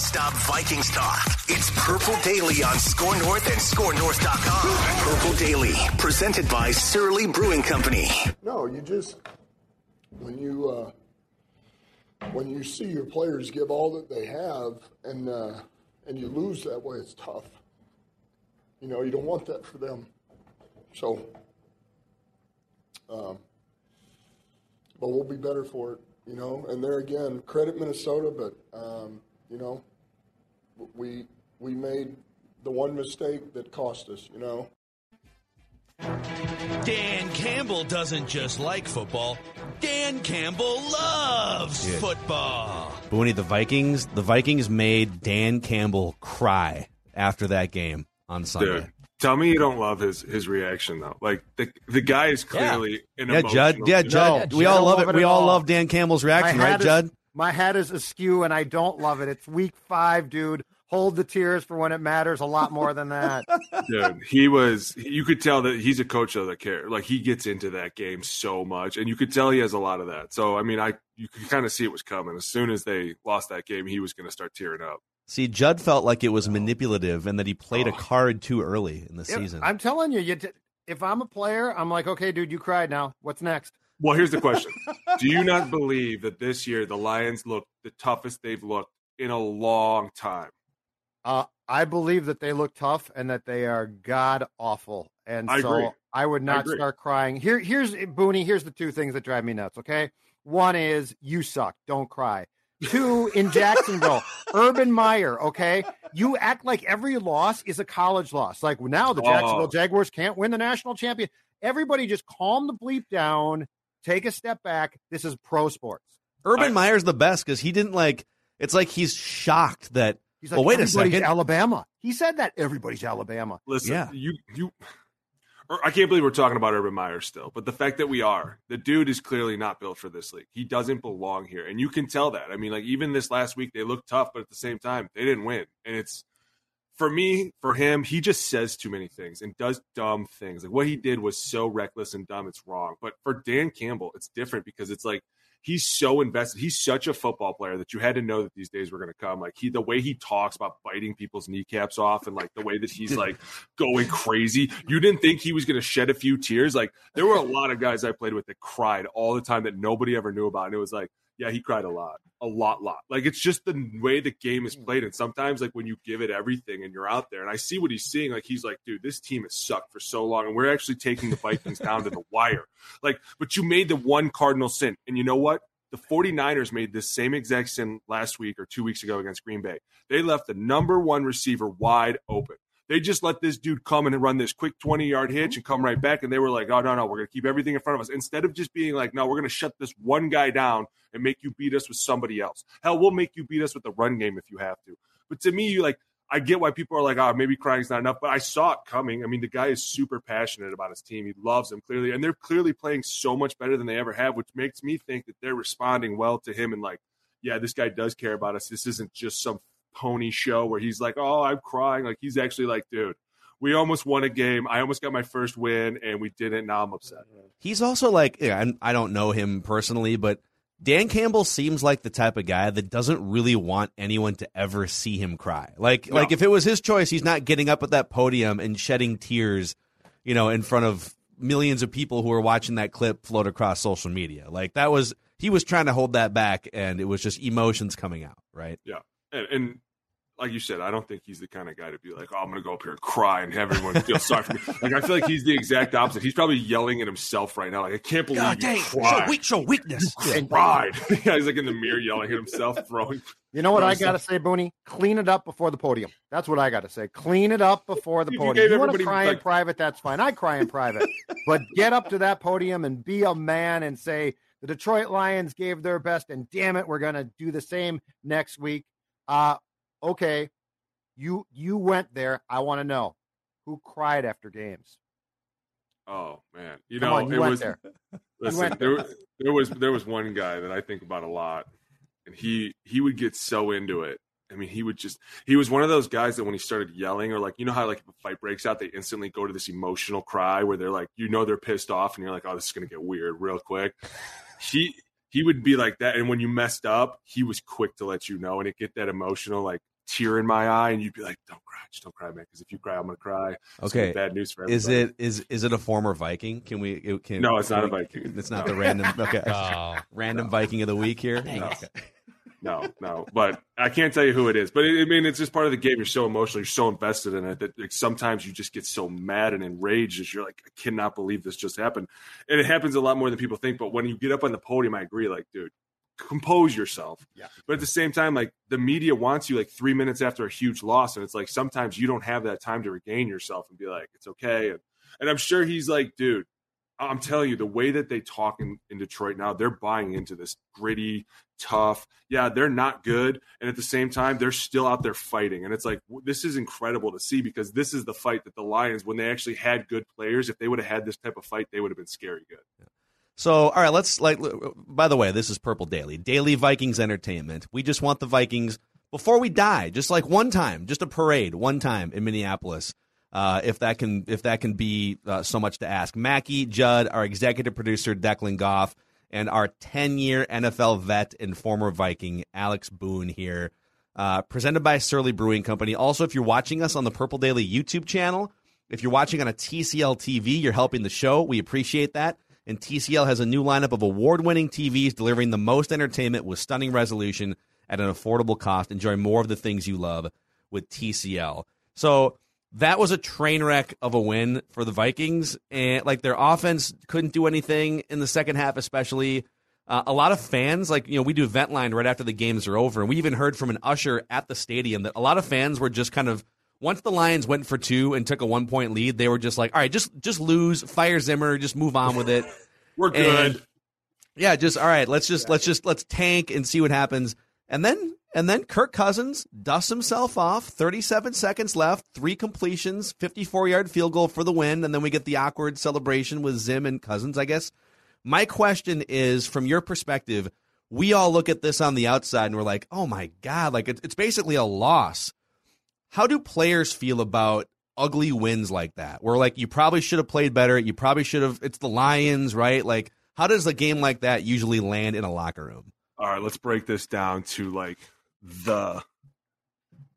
Non-stop Vikings talk. It's Purple Daily on Score North and ScoreNorth.com. Purple Daily, presented by Surly Brewing Company. No, you just when you uh, when you see your players give all that they have and uh, and you lose that way, it's tough. You know, you don't want that for them. So, um, but we'll be better for it. You know, and there again, credit Minnesota, but um, you know, we we made the one mistake that cost us. You know. Dan Campbell doesn't just like football. Dan Campbell loves Yeah. football. Booney, the Vikings, the Vikings made Dan Campbell cry after that game on Sunday. Dude, tell me you don't love his his reaction though. Like the the guy is clearly an Yeah, Judd. Yeah. Judd. No, we I all love love it. it We all all. love Dan Campbell's reaction, right, hat is- Judd? My head is askew, and I don't love it. It's week five, dude. Hold the tears for when it matters a lot more than that. Dude, he was. You could tell that he's a coach that care. Like he gets into that game so much, and you could tell he has a lot of that. So I mean, I you could kind of see it was coming. As soon as they lost that game, he was going to start tearing up. See, Judd felt like it was manipulative and that he played a oh. card too early in the Yeah, season. I'm telling you, you t- if I'm a player, I'm like, okay, dude, you cried now. What's next? Well, here's the question: Do you not believe that this year the Lions look the toughest they've looked in a long time? Uh, I believe that they look tough and that they are god awful. And I so agree. I would not agree. start crying. Here, here's Booney. Here's the two things that drive me nuts. Okay, one is you suck. Don't cry. Two in Jacksonville, Urban Meyer. Okay, you act like every loss is a college loss. Like now the Jacksonville Oh. Jaguars can't win the national champion. Everybody just calm the bleep down. Take a step back. This is pro sports. Urban I- Meyer's the best because he didn't like. It's like he's shocked that. He's like, well, wait a everybody's second. Alabama. He said that everybody's Alabama. Listen, Yeah. you you. I can't believe we're talking about Urban Meyer still, but the fact that we are, the dude is clearly not built for this league. He doesn't belong here, and you can tell that. I mean, like even this last week, they looked tough, but at the same time, they didn't win. And it's for me, for him, he just says too many things and does dumb things. Like what he did was so reckless and dumb, it's wrong. But for Dan Campbell, it's different because it's like he's so invested. He's such a football player that you had to know that these days were going to come. Like he, the way he talks about biting people's kneecaps off, and like the way that he's like going crazy. You didn't think he was going to shed a few tears. Like there were a lot of guys I played with that cried all the time that nobody ever knew about, and it was like, yeah, he cried a lot, a lot, lot. Like it's just the way the game is hmm. played, and sometimes like when you give it everything and you're out there, and I see what he's seeing. Like he's like, dude, this team has sucked for so long, and we're actually taking the Vikings down to the wire. Like, but you made the one cardinal sin, and you know what? The 49ers made this same exact sin last week or two weeks ago against Green Bay. They left the number one receiver wide open. They just let this dude come and run this quick 20 yard hitch and come right back. And they were like, oh, no, no, we're going to keep everything in front of us. Instead of just being like, no, we're going to shut this one guy down and make you beat us with somebody else. Hell, we'll make you beat us with the run game if you have to. But to me, you like, I get why people are like, oh, maybe crying's not enough, but I saw it coming. I mean, the guy is super passionate about his team. He loves them clearly, and they're clearly playing so much better than they ever have, which makes me think that they're responding well to him and like, yeah, this guy does care about us. This isn't just some pony show where he's like, oh, I'm crying. Like he's actually like, dude, we almost won a game. I almost got my first win, and we didn't. Now I'm upset. He's also like, yeah, I don't know him personally, but Dan Campbell seems like the type of guy that doesn't really want anyone to ever see him cry. Like, No. like if it was his choice, he's not getting up at that podium and shedding tears, you know, in front of millions of people who are watching that clip float across social media. Like that was he was trying to hold that back, and it was just emotions coming out, right? Yeah, and, and like you said, I don't think he's the kind of guy to be like, "Oh, I'm going to go up here and cry and have everyone feel sorry for me." Like I feel like he's the exact opposite. He's probably yelling at himself right now. Like I can't believe God you dang, cried. show, weak, show weakness. You cried. yeah, he's like in the mirror yelling at himself, throwing. You know what I got to say, Booney? Clean it up before the podium. That's what I got to say. Clean it up before the If you podium. gave You, want to everybody, cry in private? That's fine. I cry in private. but get up to that podium and be a man and say, the Detroit Lions gave their best, and damn it, we're going to do the same next week. Uh, okay. You you went there. I want to know who cried after games. Oh man, you Come know on, you it was. there. Listen, went there, there was there was one guy that I think about a lot, and he he would get so into it. I mean, he would just he was one of those guys that when he started yelling or like you know how like if a fight breaks out, they instantly go to this emotional cry where they're like you know they're pissed off and you're like oh this is gonna get weird real quick. He he would be like that, and when you messed up, he was quick to let you know, and it get that emotional like tear in my eye, and you'd be like don't cry, just don't cry, man, because if you cry, I'm gonna cry. It's gonna be Okay. bad news for everybody. Is it is is it a former Viking? Can we? it- Can, No, it's not can a Viking. It's not No. the random. Okay, Oh. random Viking of the week here. No. Okay. No, no. But I can't tell you who it is. But I mean, it's just part of the game. You're so emotional. You're so invested in it that like, sometimes you just get so mad and enraged that you're like, I cannot believe this just happened. And it happens a lot more than people think. But when you get up on the podium, I agree. Like, dude, compose yourself. Yeah. But at the same time, like the media wants you like three minutes after a huge loss, and it's like sometimes you don't have that time to regain yourself and be like, it's okay. And and I'm sure he's like, dude. I'm telling you, the way that they talk in, in Detroit now, they're buying into this gritty, tough. Yeah, they're not good. And at the same time, they're still out there fighting. And it's like, this is incredible to see because this is the fight that the Lions, when they actually had good players, if they would have had this type of fight, they would have been scary good. So, all right, let's like. By the way, this is Purple Daily, daily Vikings entertainment. We just want the Vikings before we die, just like one time, just a parade, one time in Minneapolis. Uh, if that can, if that can be uh, so much to ask, Mackie Judd, our executive producer Declan Goff, and our ten-year NFL vet and former Viking Alex Boone here, uh, presented by Surly Brewing Company. Also, if you're watching us on the Purple Daily YouTube channel, if you're watching on a TCL TV, you're helping the show. We appreciate that. And TCL has a new lineup of award winning TVs delivering the most entertainment with stunning resolution at an affordable cost. Enjoy more of the things you love with TCL. So that was a train wreck of a win for the Vikings. And like their offense couldn't do anything in the second half, especially. Uh, a lot of fans, like, you know, we do vent line right after the games are over. And we even heard from an usher at the stadium that a lot of fans were just kind of once the Lions went for two and took a one point lead, they were just like, all right, just just lose, fire Zimmer, just move on with it. We're good. And- yeah, just all right. Let's just let's just let's tank and see what happens. And then and then Kirk Cousins dusts himself off. Thirty-seven seconds left, three completions, fifty-four yard field goal for the win, and then we get the awkward celebration with Zim and Cousins. I guess my question is, from your perspective, we all look at this on the outside and we're like, oh my god, like it's it's basically a loss. How do players feel about ugly wins like that? Where like you probably should have played better, you probably should have. It's the Lions, right? Like how does a game like that usually land in a locker room? All right, let's break this down to like the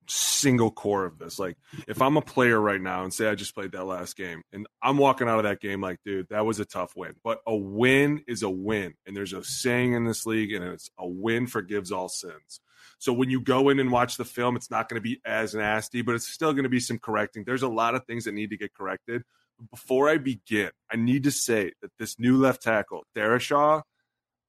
single core of this. Like, if I'm a player right now and say I just played that last game and I'm walking out of that game like, dude, that was a tough win. But a win is a win. And there's a saying in this league, and it's a win forgives all sins. So when you go in and watch the film, it's not going to be as nasty, but it's still going to be some correcting. There's a lot of things that need to get corrected. Before I begin, I need to say that this new left tackle, Darrisaw,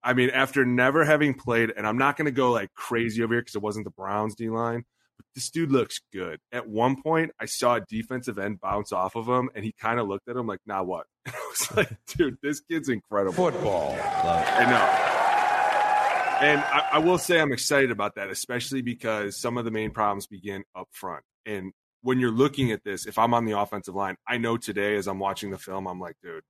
I mean, after never having played, and I'm not going to go like crazy over here because it wasn't the Browns D line, but this dude looks good. At one point, I saw a defensive end bounce off of him, and he kind of looked at him like, "Nah, what?" I was like, "Dude, this kid's incredible." Football. I know. And I, I will say I'm excited about that, especially because some of the main problems begin up front. And when you're looking at this, if I'm on the offensive line, I know today as I'm watching the film, I'm like, dude,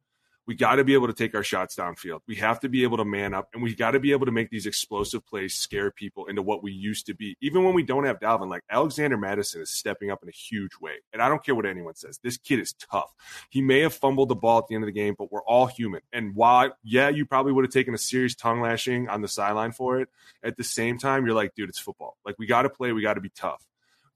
we got to be able to take our shots downfield. We have to be able to man up, and we got to be able to make these explosive plays scare people into what we used to be. Even when we don't have Dalvin, like Alexander Mattison is stepping up in a huge way. And I don't care what anyone says. This kid is tough. He may have fumbled the ball at the end of the game, but we're all human. And while, yeah, you probably would have taken a serious tongue lashing on the sideline for it, at the same time, you're like, dude, it's football. Like, we got to play, we got to be tough.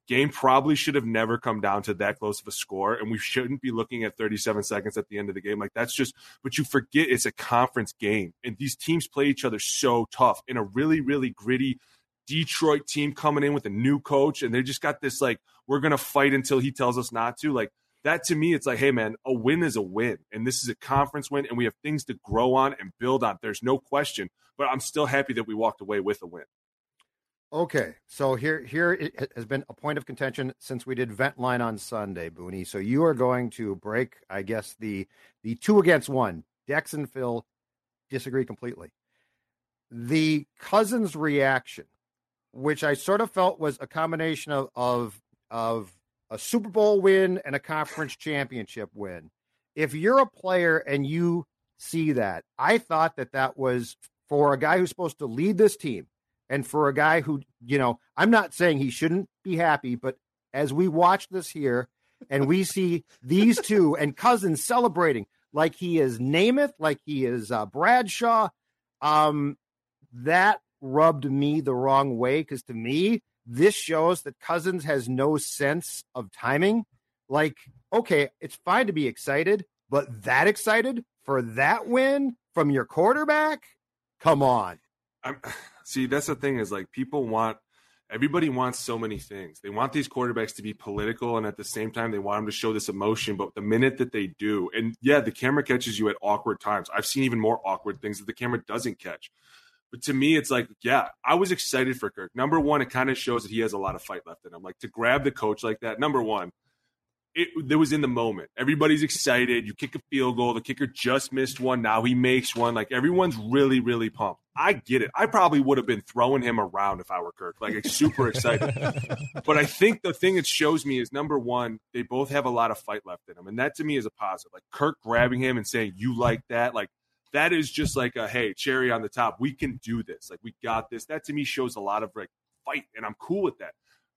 Game probably should have never come down to that close of a score, and we shouldn't be looking at 37 seconds at the end of the game. Like that's just, but you forget it's a conference game, and these teams play each other so tough in a really, really gritty Detroit team coming in with a new coach, and they just got this like, we're gonna fight until he tells us not to. Like that to me, it's like, hey man, a win is a win, and this is a conference win, and we have things to grow on and build on. There's no question, but I'm still happy that we walked away with a win. Okay, so here here it has been a point of contention since we did vent line on Sunday, Booney. So you are going to break, I guess the the two against one. Dex and Phil disagree completely. The Cousins reaction, which I sort of felt was a combination of of of a Super Bowl win and a conference championship win. If you're a player and you see that, I thought that that was for a guy who's supposed to lead this team and for a guy who, you know, I'm not saying he shouldn't be happy, but as we watch this here and we see these two and Cousins celebrating like he is Namath, like he is uh, Bradshaw, um, that rubbed me the wrong way because to me, this shows that Cousins has no sense of timing. Like, okay, it's fine to be excited, but that excited for that win from your quarterback? Come on. I'm, see, that's the thing is like people want everybody wants so many things. They want these quarterbacks to be political, and at the same time, they want them to show this emotion. But the minute that they do, and yeah, the camera catches you at awkward times. I've seen even more awkward things that the camera doesn't catch. But to me, it's like, yeah, I was excited for Kirk. Number one, it kind of shows that he has a lot of fight left in him. Like to grab the coach like that. Number one, it, it was in the moment. Everybody's excited. You kick a field goal. The kicker just missed one. Now he makes one. Like everyone's really, really pumped. I get it. I probably would have been throwing him around if I were Kirk, like super excited. but I think the thing it shows me is number one, they both have a lot of fight left in them, and that to me is a positive. Like Kirk grabbing him and saying, "You like that?" Like that is just like a hey, cherry on the top. We can do this. Like we got this. That to me shows a lot of like fight, and I'm cool with that.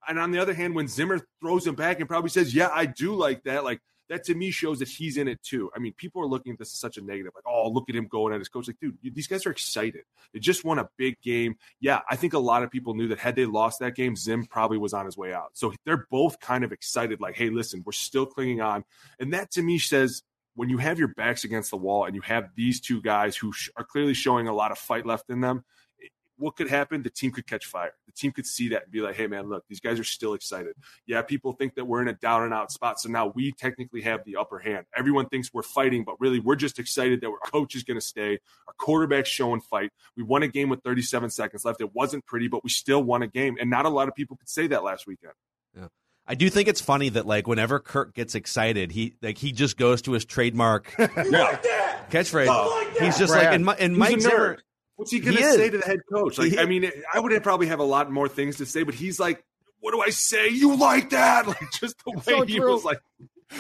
And on the other hand, when Zimmer throws him back and probably says, "Yeah, I do like that," like that to me shows that he's in it too. I mean, people are looking at this as such a negative, like, "Oh, look at him going at his coach." Like, dude, these guys are excited. They just won a big game. Yeah, I think a lot of people knew that had they lost that game, Zim probably was on his way out. So they're both kind of excited, like, "Hey, listen, we're still clinging on," and that to me says. When you have your backs against the wall and you have these two guys who sh- are clearly showing a lot of fight left in them, what could happen? The team could catch fire. The team could see that and be like, hey, man, look, these guys are still excited. Yeah, people think that we're in a down and out spot. So now we technically have the upper hand. Everyone thinks we're fighting, but really we're just excited that our coach is going to stay. Our quarterback's showing fight. We won a game with 37 seconds left. It wasn't pretty, but we still won a game. And not a lot of people could say that last weekend. Yeah. I do think it's funny that like whenever Kirk gets excited, he like he just goes to his trademark yeah. catchphrase. Like He's just Brad. like in, in Mike Zimmer. What's he going to say to the head coach? Like, he, I mean, I would probably have a lot more things to say, but he's like, "What do I say? You like that?" Like just the way so he true. was like.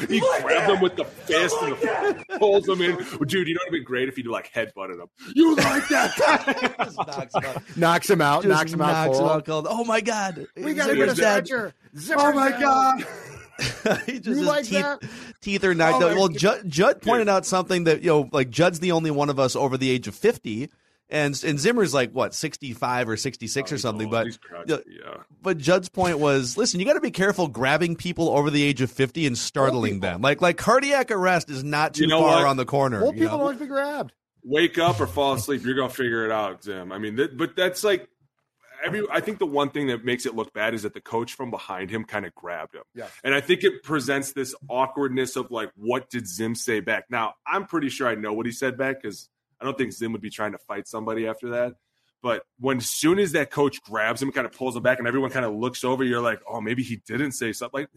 He like grabbed that? him with the fist and the, pulls him in. Well, dude, you know it'd be great if he like headbutted him. You like that? knocks him out. Knocks him out. Just knocks him out. Knocks him out cold. Oh my god. We got to get a stretcher. Oh my god. he just you like teeth, that? teeth are knocked oh out. Well, Judd, Judd pointed out something that you know, like Judd's the only one of us over the age of fifty and and Zimmer's like what sixty five or sixty six oh, or something. But yeah. but Judd's point was, listen, you got to be careful grabbing people over the age of fifty and startling them. Like like cardiac arrest is not too you know far what? around the corner. Well, people know? want to be grabbed. Wake up or fall asleep. You're gonna figure it out, Zim. I mean, th- but that's like every I think the one thing that makes it look bad is that the coach from behind him kind of grabbed him. Yeah. And I think it presents this awkwardness of like, what did Zim say back? Now, I'm pretty sure I know what he said back because I don't think Zim would be trying to fight somebody after that. But when as soon as that coach grabs him, kind of pulls him back, and everyone kind of looks over, you're like, oh, maybe he didn't say something. Like,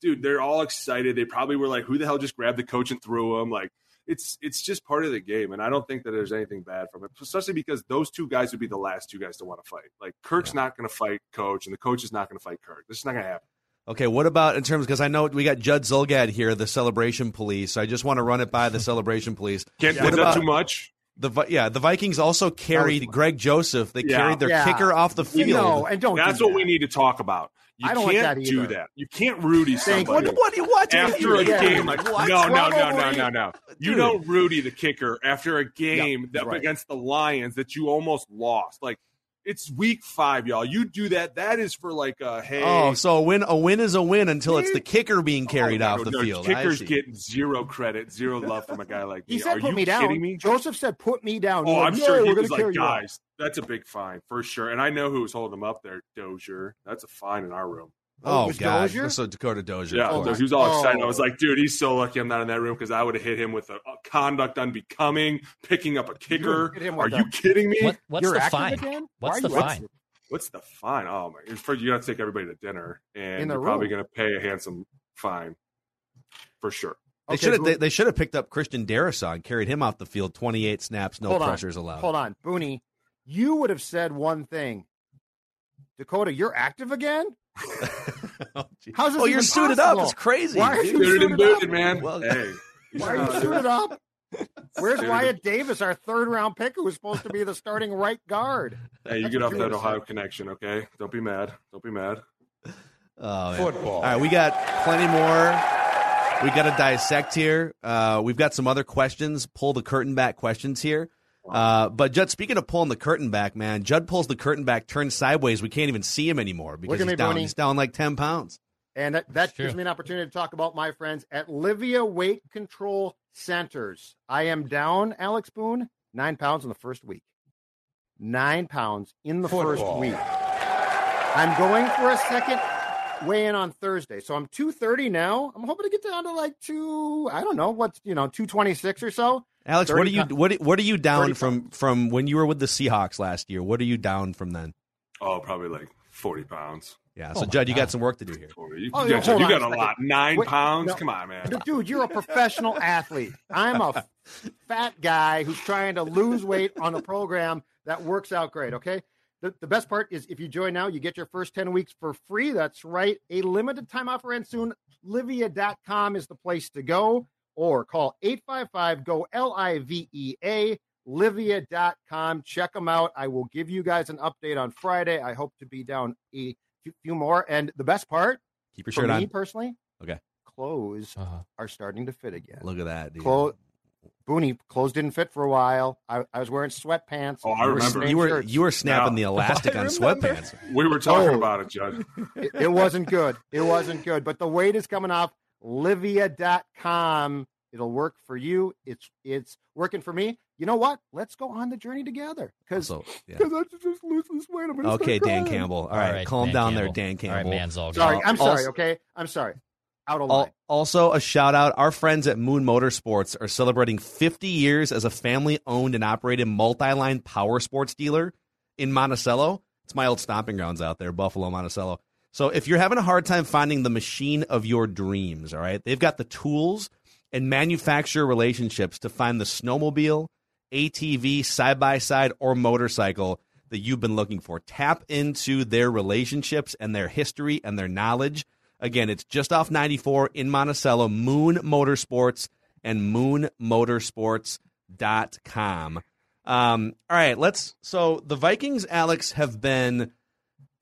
dude, they're all excited. They probably were like, who the hell just grabbed the coach and threw him? Like, it's it's just part of the game, and I don't think that there's anything bad from it, especially because those two guys would be the last two guys to want to fight. Like, Kirk's yeah. not going to fight coach, and the coach is not going to fight Kirk. This is not going to happen. Okay, what about in terms because I know we got Judd Zulgad here, the celebration police. I just want to run it by the celebration police. Can't yeah. about, too much. The yeah, the Vikings also carried Greg Joseph. They yeah. carried their yeah. kicker off the field. No, and don't. That's do what that. we need to talk about. You I don't can't like that do that. You can't Rudy somebody. What, what, what after a game? Like, no, no, no, no, no, no. You don't Rudy the kicker after a game yep, that right. against the Lions that you almost lost. Like It's week five, y'all. You do that. That is for like a hey. Oh, so a win a win is a win until it's the kicker being oh, carried Oh, off no, the no, field. Kickers see. get zero credit, zero love from a guy like me. He said, Are "Put you me down." kidding me? Joseph said, "Put me down." Oh, You're I'm sure "No, he was like, carry you out." guys, that's a big fine for sure. And I know who was holding him up there, Dozier. That's a fine in our room. Oh, it Oh was god, Dozier? so Dakota Dozier. Yeah, of he was all excited. I was Oh. like, dude, he's so lucky I'm not in that room because I would have hit him with a, a conduct unbecoming, picking up a kicker. hit Are with you a- kidding me? What, what's You're the active fine? again? What's the fine? What's the fine? Oh my! First, you got to take everybody to dinner, and In you're probably room. going to pay a handsome fine for sure. They Okay, should have they, they should have picked up Christian Darrisaw and carried him off the field. Twenty eight snaps, no Hold on. pressures allowed. Hold on, Booney. You would have said one thing. Dakota, you're active again. oh. How's this oh, you're even suited up. It's crazy. Why are you Suited and suited up? booted, man. Well- hey, Why are you suited up? Where's Suited. Wyatt Davis, our third round pick, who was supposed to be the starting right guard? Hey, you That's get off that Ohio connection, okay? Don't be mad. Don't be mad. Oh. Football. All right, we got plenty more. We got to dissect here. Uh, we've got some other questions. Pull the curtain back questions here. Uh, but Judd, speaking of pulling the curtain back, man, Judd pulls the curtain back, turns sideways. We can't even see him anymore because he's me, down. He's down like ten pounds. And that, that true. gives me an opportunity to talk about my friends at Livea Weight Control Centers. I am down, Alex Boone, nine pounds in the first week. Nine pounds in the first week. I'm going for a second weigh in on Thursday. So I'm 230 now. I'm hoping to get down to like two, I don't know, what's, you know, 226 or so. Alex, what are you what what are you down 30 from from when you were with the Seahawks last year? What are you down from then? Oh, probably like 40 pounds. Yeah, Oh so my Judd, you got some work to do here. You, Oh, you yeah, got, you on got a a second. lot. Nine Wait, pounds? no. Come on, man. Dude, you're a professional athlete. I'm a fat guy who's trying to lose weight on a program that works out great. Okay. The, the best part is if you join now, you get your first 10 weeks for free. That's right. A limited time offer ends soon. Livea.com is the place to go or call 855 go L I V E A. Livea.com. Check them out. I will give you guys an update on Friday. I hope to be down a few- more. And the best part, Keep your shirt me on. personally, Okay. clothes Uh-huh. are starting to fit again. Look at that, dude. Clothes, Booney, clothes didn't fit for a while. I, I was wearing sweatpants. Oh, I remember. you were Shirts. you were snapping Yeah. the oh, elastic on sweatpants. We were talking Oh. about it, Judd. it, it wasn't good. It wasn't good. But the weight is coming off. Livea.com. It'll work for you. It's it's working for me. You know what? Let's go on the journey together. Because So, yeah. I should just lose this weight. I'm Okay, Dan crying. Campbell. All right, calm Dan down there, Dan Campbell. Dan All right, Campbell. Manzog. Sorry, I'm sorry. Okay, I'm sorry. Out of line. Also, a shout out. Our friends at Moon Motorsports are celebrating 50 years as a family owned and operated multi line power sports dealer in Monticello. It's my old stomping grounds out there, Buffalo, Monticello. So if you're having a hard time finding the machine of your dreams, all right, they've got the tools and manufacturer relationships to find the snowmobile, ATV, side by side, or motorcycle that you've been looking for. Tap into their relationships and their history and their knowledge. Again, it's just off 94 in Monticello, Moon Motorsports and moonmotorsports.com. Um, all right, let's. So the Vikings, Alex, have been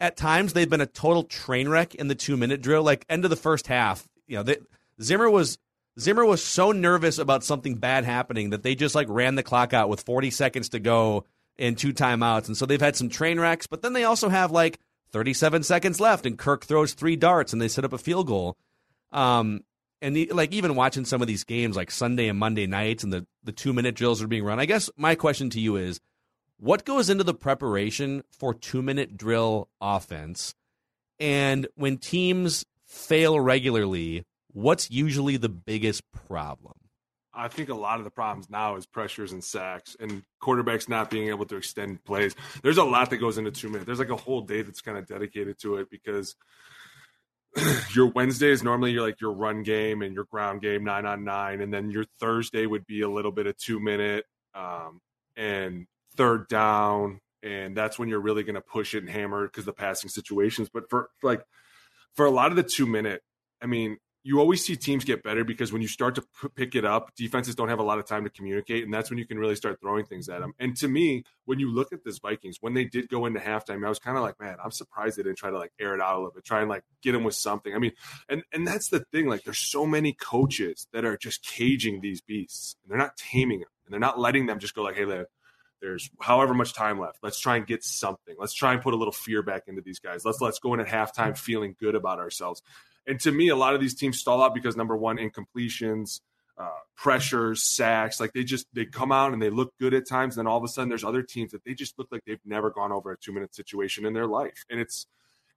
at times they've been a total train wreck in the two minute drill. Like end of the first half, you know, they, Zimmer was Zimmer was so nervous about something bad happening that they just like ran the clock out with 40 seconds to go and two timeouts, and so they've had some train wrecks. But then they also have like 37 seconds left, and Kirk throws three darts, and they set up a field goal. Um, and the, like even watching some of these games like Sunday and Monday nights, and the the two minute drills are being run. I guess my question to you is what goes into the preparation for two minute drill offense? And when teams fail regularly, what's usually the biggest problem? I think a lot of the problems now is pressures and sacks and quarterbacks not being able to extend plays. There's a lot that goes into two minutes. There's like a whole day that's kind of dedicated to it because your Wednesday is normally your like your run game and your ground game nine on nine, and then your Thursday would be a little bit of two minute um, and third down, and that's when you're really going to push it and hammer because the passing situations. But for, for like for a lot of the two minute, I mean, you always see teams get better because when you start to p- pick it up, defenses don't have a lot of time to communicate, and that's when you can really start throwing things at them. And to me, when you look at this Vikings, when they did go into halftime, I was kind of like, man, I'm surprised they didn't try to like air it out a little bit, try and like get them with something. I mean, and and that's the thing, like there's so many coaches that are just caging these beasts, and they're not taming them, and they're not letting them just go like, hey, There's however much time left. Let's try and get something. Let's try and put a little fear back into these guys. Let's let's go in at halftime feeling good about ourselves. And to me, a lot of these teams stall out because number one, incompletions, uh, pressures, sacks. Like they just they come out and they look good at times. And Then all of a sudden, there's other teams that they just look like they've never gone over a two minute situation in their life, and it's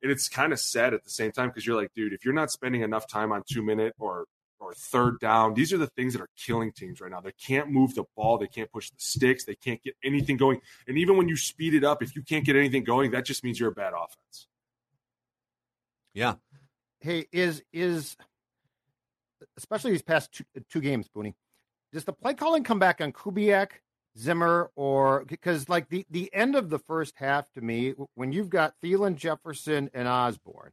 and it's kind of sad at the same time because you're like, dude, if you're not spending enough time on two minute or or third down. These are the things that are killing teams right now. They can't move the ball, they can't push the sticks, they can't get anything going. And even when you speed it up, if you can't get anything going, that just means you're a bad offense. Yeah. Hey, is is especially these past two, two games, Booney? Does the play calling come back on Kubiak, Zimmer, or because like the the end of the first half to me, when you've got Thielen, Jefferson, and Osborn,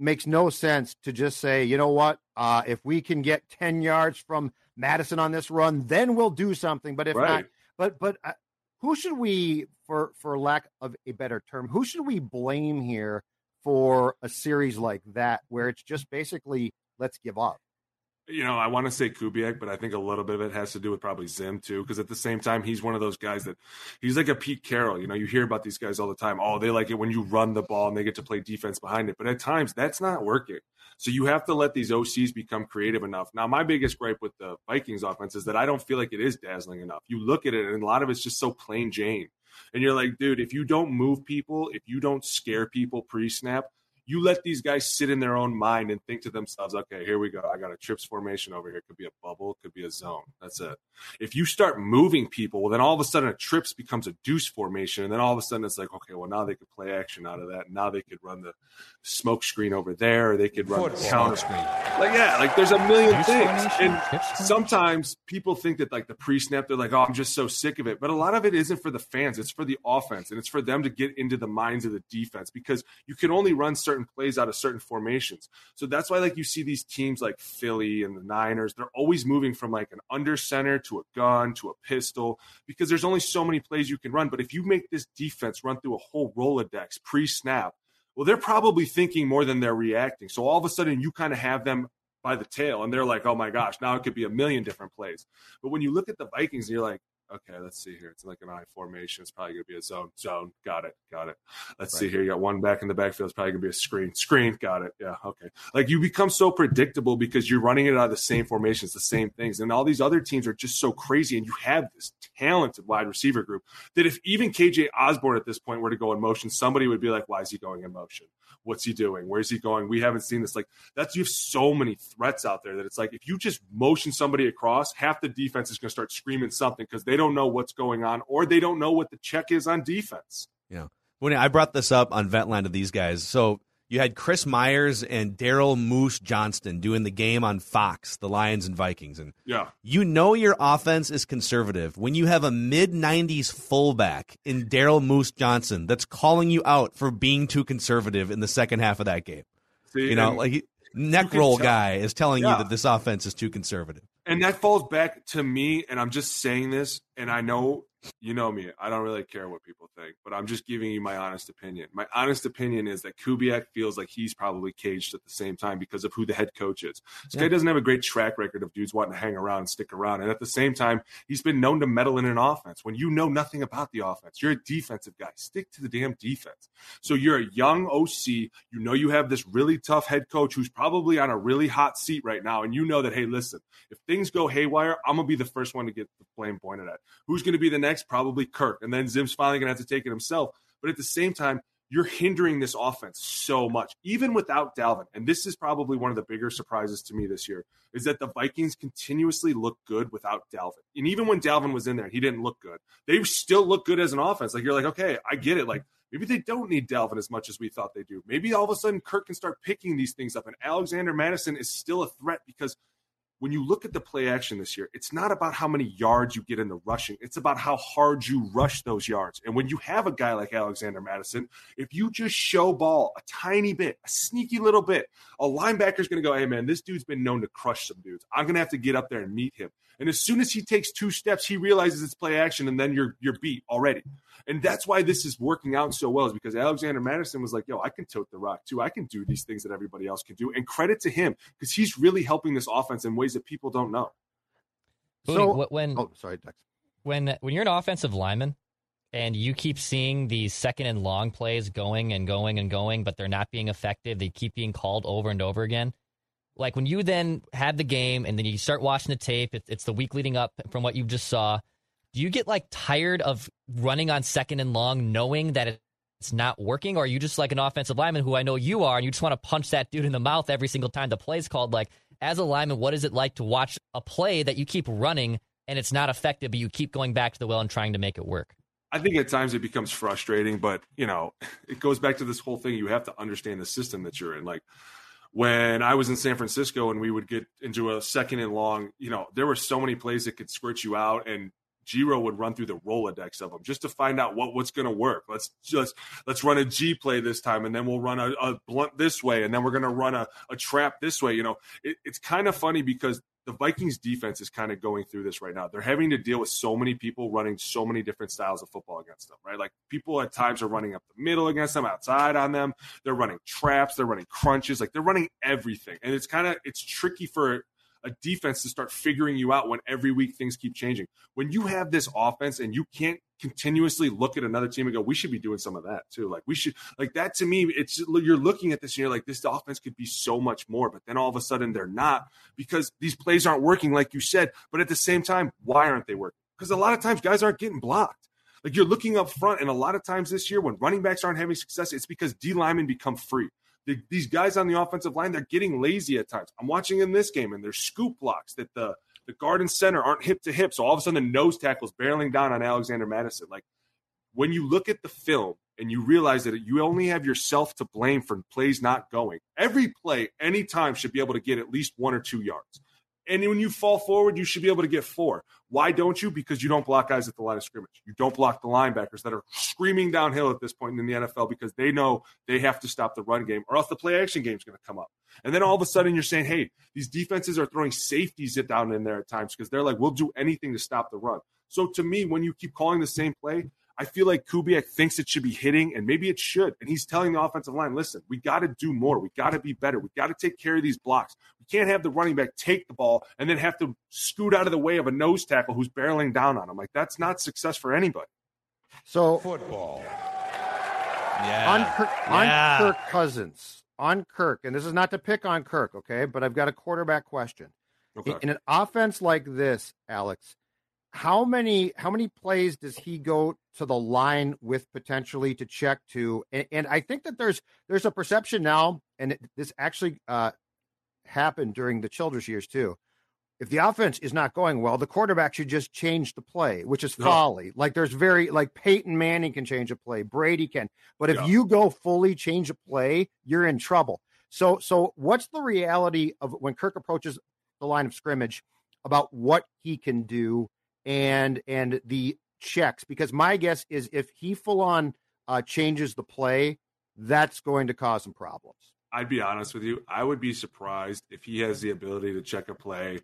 makes no sense to just say, you know what, uh, if we can get ten yards from Mattison on this run, then we'll do something. But if Right. not, but but uh, who should we, for for lack of a better term, who should we blame here for a series like that, where it's just basically let's give up? You know, I want to say Kubiak, but I think a little bit of it has to do with probably Zim too, because at the same time, he's one of those guys that he's like a Pete Carroll. You know, you hear about these guys all the time. Oh, they like it when you run the ball and they get to play defense behind it. But at times, that's not working. So you have to let these OCs become creative enough. Now, my biggest gripe with the Vikings offense is that I don't feel like it is dazzling enough. You look at it, and a lot of it's just so plain Jane. And you're like, dude, if you don't move people, if you don't scare people pre snap, you let these guys sit in their own mind and think to themselves, okay, here we go. I got a trips formation over here. It could be a bubble, it could be a zone. That's it. If you start moving people, well, then all of a sudden a trips becomes a deuce formation. And then all of a sudden it's like, okay, well, now they could play action out of that. Now they could run the smoke screen over there, or they could run the counter screen. Like, yeah, like there's a million Deuce things. formation? And sometimes people think that like the pre-snap, they're like, oh, I'm just so sick of it. But a lot of it isn't for the fans. It's for the offense. And it's for them to get into the minds of the defense because you can only run certain plays out of certain formations. So that's why like you see these teams like Philly and the Niners, they're always moving from like an under center to a gun to a pistol because there's only so many plays you can run. But if you make this defense run through a whole Rolodex pre-snap, well, they're probably thinking more than they're reacting. So all of a sudden you kind of have them by the tail and they're like, oh my gosh, now it could be a million different plays. But when you look at the Vikings, you're like, okay, let's see here. It's like an I formation. It's probably going to be a zone. Zone. Got it. Got it. Let's see here. You got one back in the backfield. It's probably going to be a screen. Screen. Got it. Yeah. Okay. Like you become so predictable because you're running it out of the same formations, the same things. And all these other teams are just so crazy. And you have this talented wide receiver group that if even KJ Osborn at this point were to go in motion, somebody would be like, why is he going in motion? What's he doing? Where's he going? We haven't seen this. Like that's you have so many threats out there that it's like if you just motion somebody across, half the defense is going to start screaming something because they don't know what's going on or they don't know what the check is on defense. Yeah. When I brought this up on Ventline to these guys, so you had Chris Myers and Daryl Moose Johnston doing the game on Fox, the Lions and Vikings, and Yeah. you know your offense is conservative when you have a mid '90s fullback in Daryl Moose Johnston that's calling you out for being too conservative in the second half of that game. See, You know, like he- neck roll tell- guy is telling you that this offense is too conservative. And that falls back to me and i'm just saying this and i know you know me i don't really care what people think but i'm just giving you my honest opinion. My honest opinion is that kubiak feels like he's probably caged at the same time because of who the head coach is. This guy doesn't have a great track record of dudes wanting to hang around and stick around and at the same time he's been known to meddle in an offense when you know nothing about the offense. You're a defensive guy. Stick to the damn defense. So you're a young oc you know you have this really tough head coach who's probably on a really hot seat right now and you know that hey listen if things go haywire, I'm gonna be the first one to get the blame pointed at. Who's gonna be the next? Probably Kirk, and then Zim's finally gonna have to take it himself. But at the same time, you're hindering this offense so much, even without Dalvin. And this is probably one of the bigger surprises to me this year is that the Vikings continuously look good without Dalvin. And even when Dalvin was in there, he didn't look good. They still look good as an offense. Like you're like, okay, I get it. Like maybe they don't need Dalvin as much as we thought they do. Maybe all of a sudden Kirk can start picking these things up, and Alexander Mattison is still a threat because when you look at the play action this year, it's not about how many yards you get in the rushing. It's about how hard you rush those yards. And when you have a guy like Alexander Mattison, if you just show ball a tiny bit, a sneaky little bit, a linebacker's going to go, hey, man, this dude's been known to crush some dudes. I'm going to have to get up there and meet him. And as soon as he takes two steps, he realizes it's play action, and then you're you're beat already. And that's why this is working out so well, is because Alexander Mattison was like, yo, I can tote the rock too. I can do these things that everybody else can do. And credit to him, because he's really helping this offense in ways that people don't know. Booney, So- when Oh, sorry, Dex. when when you're an offensive lineman and you keep seeing these second and long plays going and going and going, but they're not being effective, they keep being called over and over again. Like when you then have the game and then you start watching the tape, it's, it's the week leading up from what you just saw. Do you get like tired of running on second and long, knowing that it's not working, or are you just like an offensive lineman who I know you are, and you just want to punch that dude in the mouth every single time the play's called? Like as a lineman, what is it like to watch a play that you keep running and it's not effective, but you keep going back to the well and trying to make it work? I think at times it becomes frustrating, but you know, it goes back to this whole thing. You have to understand the system that you're in. Like when I was in San Francisco and we would get into a second and long, you know, there were so many plays that could squirt you out and Giro would run through the Rolodex of them just to find out what what's going to work. Let's just let's run a G play this time, and then we'll run a, a blunt this way, and then we're going to run a, a trap this way. You know, it, it's kind of funny because the Vikings defense is kind of going through this right now. They're having to deal with so many people running so many different styles of football against them, right? Like people at times are running up the middle against them, outside on them. They're running traps, they're running crunches, like they're running everything. And it's kind of it's tricky for a defense to start figuring you out when every week things keep changing. When you have this offense and you can't continuously look at another team and go, we should be doing some of that too. Like we should, like that to me, it's you're looking at this and you're like, this offense could be so much more, but then all of a sudden they're not because these plays aren't working, like you said. But at the same time, why aren't they working? Because a lot of times guys aren't getting blocked. Like you're looking up front, and a lot of times this year when running backs aren't having success, it's because D linemen become free. The, these guys on the offensive line, they're getting lazy at times. I'm watching in this game, and there's scoop blocks that the the guard and center aren't hip to hip. So all of a sudden, the nose tackle's barreling down on Alexander Mattison. Like when you look at the film and you realize that you only have yourself to blame for plays not going, every play, anytime, should be able to get at least one or two yards. And when you fall forward, you should be able to get four. Why don't you? Because you don't block guys at the line of scrimmage. You don't block the linebackers that are screaming downhill at this point in the NFL because they know they have to stop the run game or else the play action game is going to come up. And then all of a sudden you're saying, hey, these defenses are throwing safeties down in there at times because they're like, we'll do anything to stop the run. So to me, when you keep calling the same play, I feel like Kubiak thinks it should be hitting, and maybe it should. And he's telling the offensive line, listen, we got to do more. We got to be better. We got to take care of these blocks. We can't have the running back take the ball and then have to scoot out of the way of a nose tackle who's barreling down on him. Like, that's not success for anybody. So, football. Yeah. On Kirk, yeah. on Kirk Cousins, on Kirk, and this is not to pick on Kirk, okay, but I've got a quarterback question. Okay. In an offense like this, Alex, how many how many plays does he go to the line with potentially to check to and, and i think that there's there's a perception now and it, this actually uh, happened during the childress years too if the offense is not going well the quarterback should just change the play which is folly no. like there's very like peyton manning can change a play brady can but if yeah. you go fully change a play you're in trouble so so what's the reality of when kirk approaches the line of scrimmage about what he can do and and the checks because my guess is if he full on uh, changes the play, that's going to cause some problems. I'd be honest with you. I would be surprised if he has the ability to check a play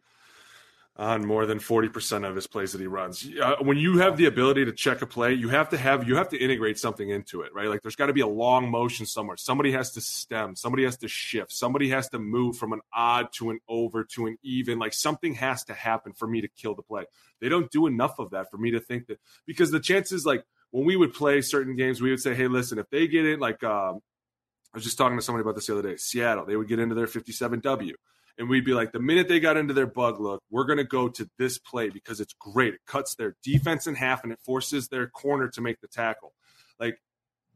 on more than 40% of his plays that he runs. Uh, when you have the ability to check a play, you have to have you have to integrate something into it, right? Like there's got to be a long motion somewhere. Somebody has to stem, somebody has to shift, somebody has to move from an odd to an over to an even. Like something has to happen for me to kill the play. They don't do enough of that for me to think that because the chances like when we would play certain games, we would say, "Hey, listen, if they get it like um, I was just talking to somebody about this the other day, Seattle, they would get into their 57W and we'd be like, the minute they got into their bug look, we're going to go to this play because it's great. It cuts their defense in half and it forces their corner to make the tackle. Like,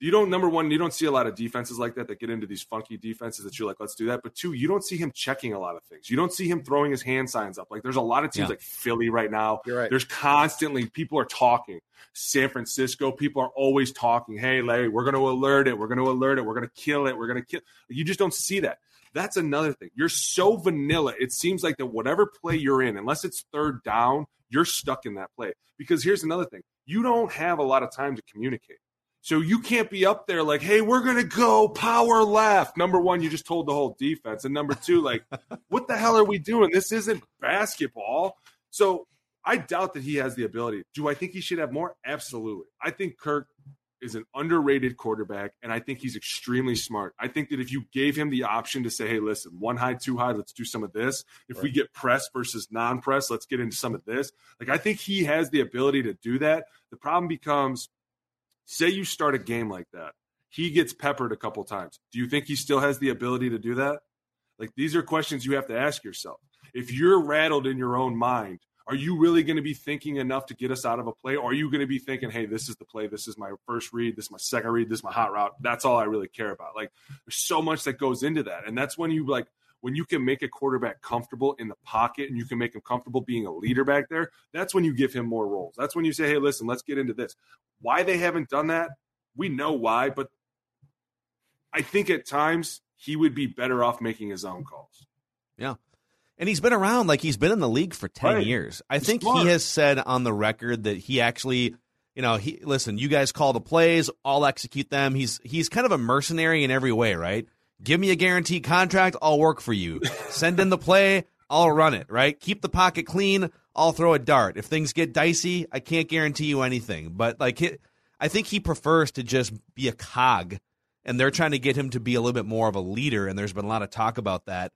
you don't, number one, you don't see a lot of defenses like that that get into these funky defenses that you're like, let's do that. But two, you don't see him checking a lot of things. You don't see him throwing his hand signs up. Like, there's a lot of teams yeah. like Philly right now. Right. There's constantly people are talking. San Francisco, people are always talking. Hey, Larry, we're going to alert it. We're going to alert it. We're going to kill it. We're going to kill. You just don't see that. That's another thing. You're so vanilla. It seems like that whatever play you're in, unless it's third down, you're stuck in that play. Because here's another thing you don't have a lot of time to communicate. So you can't be up there like, hey, we're going to go power left. Number one, you just told the whole defense. And number two, like, what the hell are we doing? This isn't basketball. So I doubt that he has the ability. Do I think he should have more? Absolutely. I think Kirk is an underrated quarterback, and I think he's extremely smart. I think that if you gave him the option to say, hey, listen, one high, two high, let's do some of this. If right. we get press versus non press, let's get into some of this. Like, I think he has the ability to do that. The problem becomes say you start a game like that, he gets peppered a couple times. Do you think he still has the ability to do that? Like, these are questions you have to ask yourself. If you're rattled in your own mind, are you really going to be thinking enough to get us out of a play? Or are you going to be thinking, hey, this is the play, this is my first read, this is my second read, this is my hot route. That's all I really care about. Like there's so much that goes into that. And that's when you like when you can make a quarterback comfortable in the pocket and you can make him comfortable being a leader back there, that's when you give him more roles. That's when you say, hey, listen, let's get into this. Why they haven't done that, we know why, but I think at times he would be better off making his own calls. Yeah. And he's been around like he's been in the league for 10 right. years. I he's think smart. he has said on the record that he actually, you know, he listen, you guys call the plays, I'll execute them. He's he's kind of a mercenary in every way, right? Give me a guaranteed contract, I'll work for you. Send in the play, I'll run it, right? Keep the pocket clean, I'll throw a dart. If things get dicey, I can't guarantee you anything. But like I think he prefers to just be a cog and they're trying to get him to be a little bit more of a leader and there's been a lot of talk about that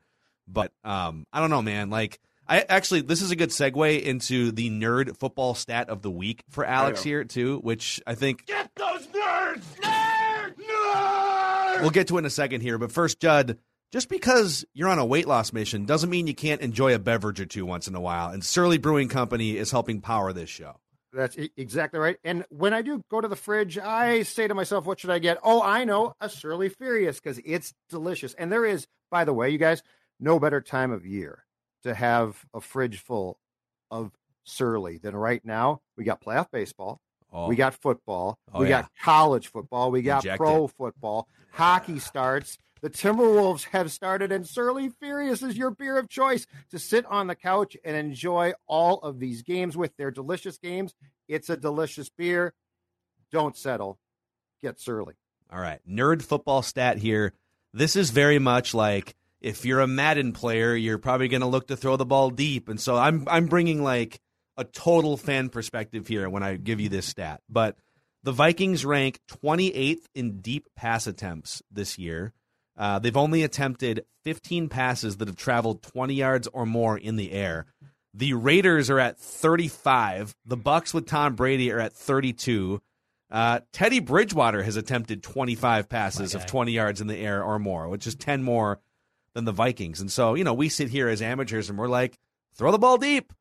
but um, I don't know, man. Like, I actually, this is a good segue into the nerd football stat of the week for Alex here too, which I think get those nerds, nerd, nerd. We'll get to in a second here, but first, Judd. Just because you're on a weight loss mission doesn't mean you can't enjoy a beverage or two once in a while. And Surly Brewing Company is helping power this show. That's exactly right. And when I do go to the fridge, I say to myself, what should I get? Oh, I know, a Surly Furious because it's delicious. And there is, by the way, you guys, no better time of year to have a fridge full of Surly than right now. We got playoff baseball. Oh. We got football. Oh, we yeah. got college football. We got Inject pro football. Hockey starts. The Timberwolves have started, and Surly Furious is your beer of choice to sit on the couch and enjoy all of these games with. their delicious games. It's a delicious beer. Don't settle. Get Surly. All right. Nerd football stat here. This is very much like if you're a Madden player, you're probably going to look to throw the ball deep. And so I'm I'm bringing like a total fan perspective here when I give you this stat. But the Vikings rank 28th in deep pass attempts this year. Uh, they've only attempted 15 passes that have traveled 20 yards or more in the air. The Raiders are at 35. The Bucks with Tom Brady are at 32. Uh, Teddy Bridgewater has attempted 25 passes of 20 yards in the air or more, which is 10 more than the Vikings. And so, you know, we sit here as amateurs and we're like, throw the ball deep.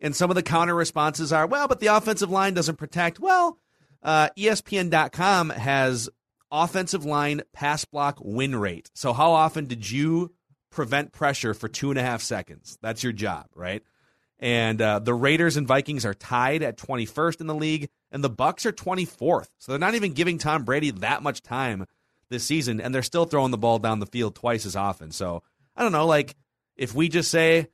And some of the counter responses are, well, but the offensive line doesn't protect. Well, uh, ESPN.com has offensive line pass block win rate. So, how often did you prevent pressure for two and a half seconds? That's your job, right? And uh, the Raiders and Vikings are tied at 21st in the league, and the Bucks are 24th. So they're not even giving Tom Brady that much time this season, and they're still throwing the ball down the field twice as often. So I don't know, like if we just say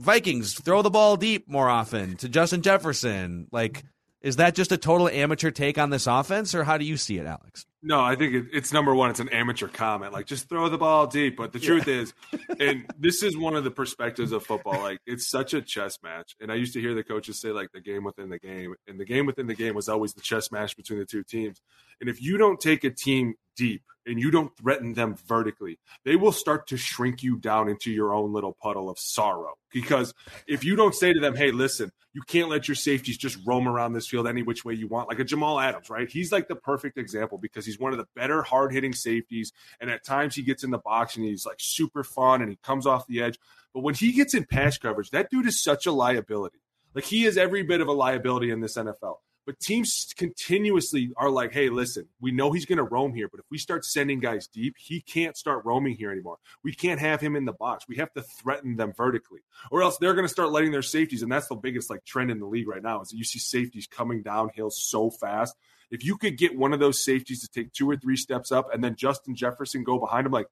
Vikings throw the ball deep more often to Justin Jefferson, like is that just a total amateur take on this offense, or how do you see it, Alex? No, I think it, it's number one. It's an amateur comment, like just throw the ball deep. But the yeah. truth is, and this is one of the perspectives of football. Like it's such a chess match. And I used to hear the coaches say like the game within the game, and the game within the game was always the chess match between the two teams. And if you don't take a team deep and you don't threaten them vertically, they will start to shrink you down into your own little puddle of sorrow. Because if you don't say to them, hey, listen, you can't let your safeties just roam around this field any which way you want, like a Jamal Adams, right? He's like the perfect example because he's one of the better hard hitting safeties. And at times he gets in the box and he's like super fun and he comes off the edge. But when he gets in pass coverage, that dude is such a liability. Like he is every bit of a liability in this NFL. But teams continuously are like, hey, listen, we know he's going to roam here, but if we start sending guys deep, he can't start roaming here anymore. We can't have him in the box. We have to threaten them vertically, or else they're going to start letting their safeties. And that's the biggest like trend in the league right now is that you see safeties coming downhill so fast. If you could get one of those safeties to take two or three steps up and then Justin Jefferson go behind him, like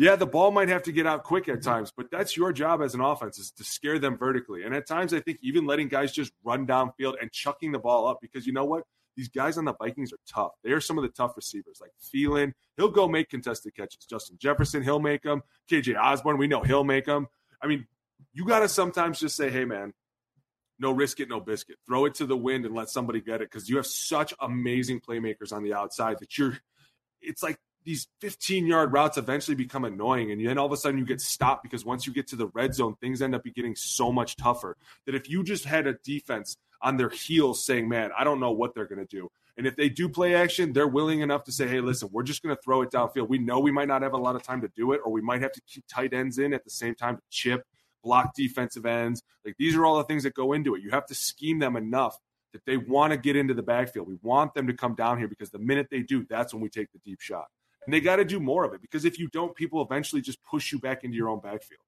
yeah, the ball might have to get out quick at times, but that's your job as an offense is to scare them vertically. And at times, I think even letting guys just run downfield and chucking the ball up because you know what? These guys on the Vikings are tough. They are some of the tough receivers. Like Thielen, he'll go make contested catches. Justin Jefferson, he'll make them. KJ Osborn, we know he'll make them. I mean, you got to sometimes just say, hey, man, no risk it, no biscuit. Throw it to the wind and let somebody get it because you have such amazing playmakers on the outside that you're. It's like these 15 yard routes eventually become annoying, and then all of a sudden you get stopped because once you get to the red zone, things end up getting so much tougher. That if you just had a defense on their heels saying, "Man, I don't know what they're going to do," and if they do play action, they're willing enough to say, "Hey, listen, we're just going to throw it downfield. We know we might not have a lot of time to do it, or we might have to keep tight ends in at the same time to chip." block defensive ends. Like these are all the things that go into it. You have to scheme them enough that they want to get into the backfield. We want them to come down here because the minute they do, that's when we take the deep shot. And they got to do more of it because if you don't, people eventually just push you back into your own backfield.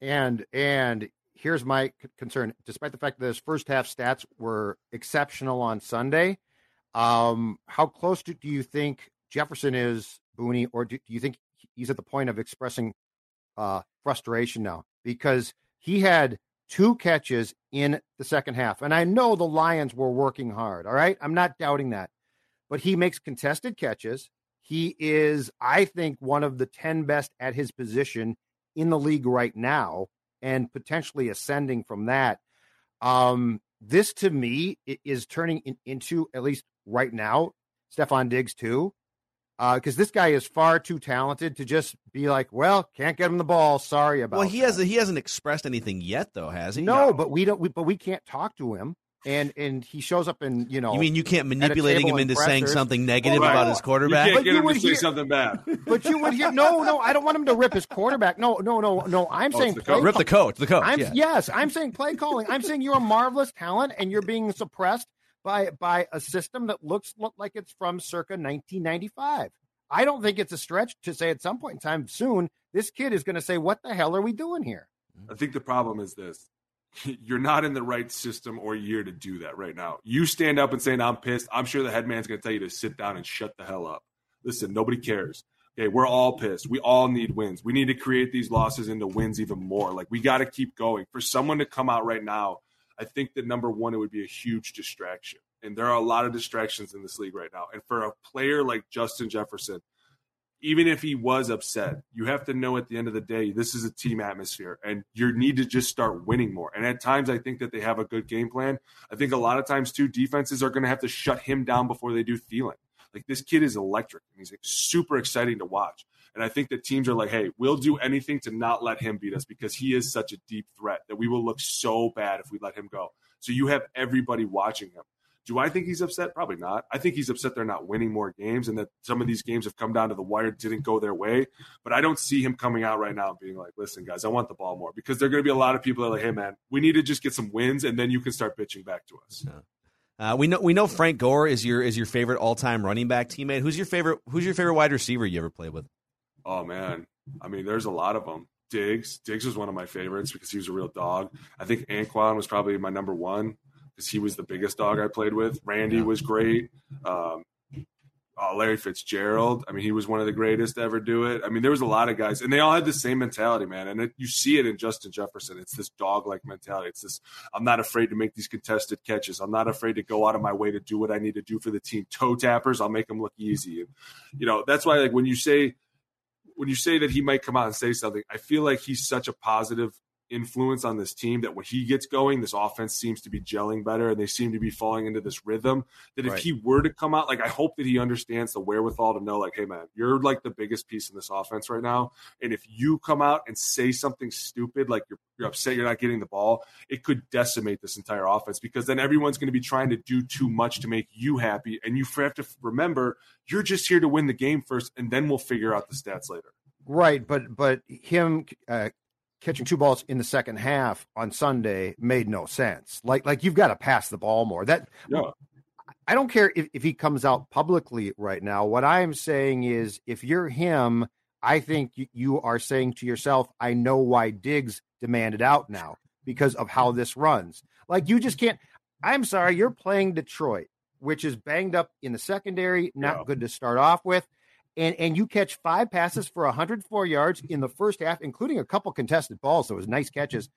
And and here's my concern: despite the fact that his first half stats were exceptional on Sunday, um, how close do, do you think Jefferson is, Booney, or do, do you think he's at the point of expressing uh, frustration now? Because he had two catches in the second half. And I know the Lions were working hard. All right. I'm not doubting that. But he makes contested catches. He is, I think, one of the 10 best at his position in the league right now and potentially ascending from that. Um, this to me is turning in, into, at least right now, Stefon Diggs too because uh, this guy is far too talented to just be like, well, can't get him the ball. Sorry about. It. Well, he that. has he hasn't expressed anything yet, though, has he? No, no. but we don't. We, but we can't talk to him, and and he shows up and you know. You mean you can't manipulating him into saying something negative right. about his quarterback? You can't get him to say hear, something bad. But you would hear no, no. I don't want him to rip his quarterback. No, no, no, no. I'm oh, saying the rip the coach. The coach. I'm, yeah. Yes, I'm saying play calling. I'm saying you're a marvelous talent, and you're being suppressed by by a system that looks look like it's from circa 1995. I don't think it's a stretch to say at some point in time soon, this kid is going to say, What the hell are we doing here? I think the problem is this you're not in the right system or year to do that right now. You stand up and saying, I'm pissed. I'm sure the head man's going to tell you to sit down and shut the hell up. Listen, nobody cares. Okay, we're all pissed. We all need wins. We need to create these losses into wins even more. Like, we got to keep going. For someone to come out right now, I think that number one, it would be a huge distraction and there are a lot of distractions in this league right now. And for a player like Justin Jefferson, even if he was upset, you have to know at the end of the day, this is a team atmosphere and you need to just start winning more. And at times, I think that they have a good game plan. I think a lot of times, too, defenses are going to have to shut him down before they do Thielen. Like this kid is electric and he's like, super exciting to watch. And I think that teams are like, hey, we'll do anything to not let him beat us because he is such a deep threat that we will look so bad if we let him go. So you have everybody watching him. Do I think he's upset? Probably not. I think he's upset they're not winning more games and that some of these games have come down to the wire, didn't go their way. But I don't see him coming out right now and being like, listen, guys, I want the ball more because there are going to be a lot of people that are like, hey, man, we need to just get some wins and then you can start bitching back to us. Yeah. Uh, we know we know Frank Gore is your is your favorite all time running back teammate. Who's your favorite Who's your favorite wide receiver you ever played with? Oh man, I mean, there's a lot of them. Diggs, Diggs was one of my favorites because he was a real dog. I think Anquan was probably my number one because he was the biggest dog I played with. Randy yeah. was great. Um, uh, Larry Fitzgerald. I mean, he was one of the greatest to ever do it. I mean, there was a lot of guys, and they all had the same mentality, man. And it, you see it in Justin Jefferson. It's this dog-like mentality. It's this: I'm not afraid to make these contested catches. I'm not afraid to go out of my way to do what I need to do for the team. Toe tappers, I'll make them look easy. And you know, that's why, like, when you say when you say that he might come out and say something, I feel like he's such a positive influence on this team that when he gets going, this offense seems to be gelling better and they seem to be falling into this rhythm. That if right. he were to come out, like I hope that he understands the wherewithal to know, like, hey man, you're like the biggest piece in this offense right now. And if you come out and say something stupid, like you're, you're upset you're not getting the ball, it could decimate this entire offense because then everyone's going to be trying to do too much to make you happy. And you have to remember you're just here to win the game first, and then we'll figure out the stats later. Right, but but him uh, catching two balls in the second half on Sunday made no sense. Like like you've got to pass the ball more. That yeah. I don't care if, if he comes out publicly right now. What I am saying is if you're him, I think you are saying to yourself, I know why Diggs demanded out now because of how this runs. Like you just can't I'm sorry, you're playing Detroit, which is banged up in the secondary, not yeah. good to start off with and and you catch five passes for 104 yards in the first half, including a couple contested balls. So it was nice catches.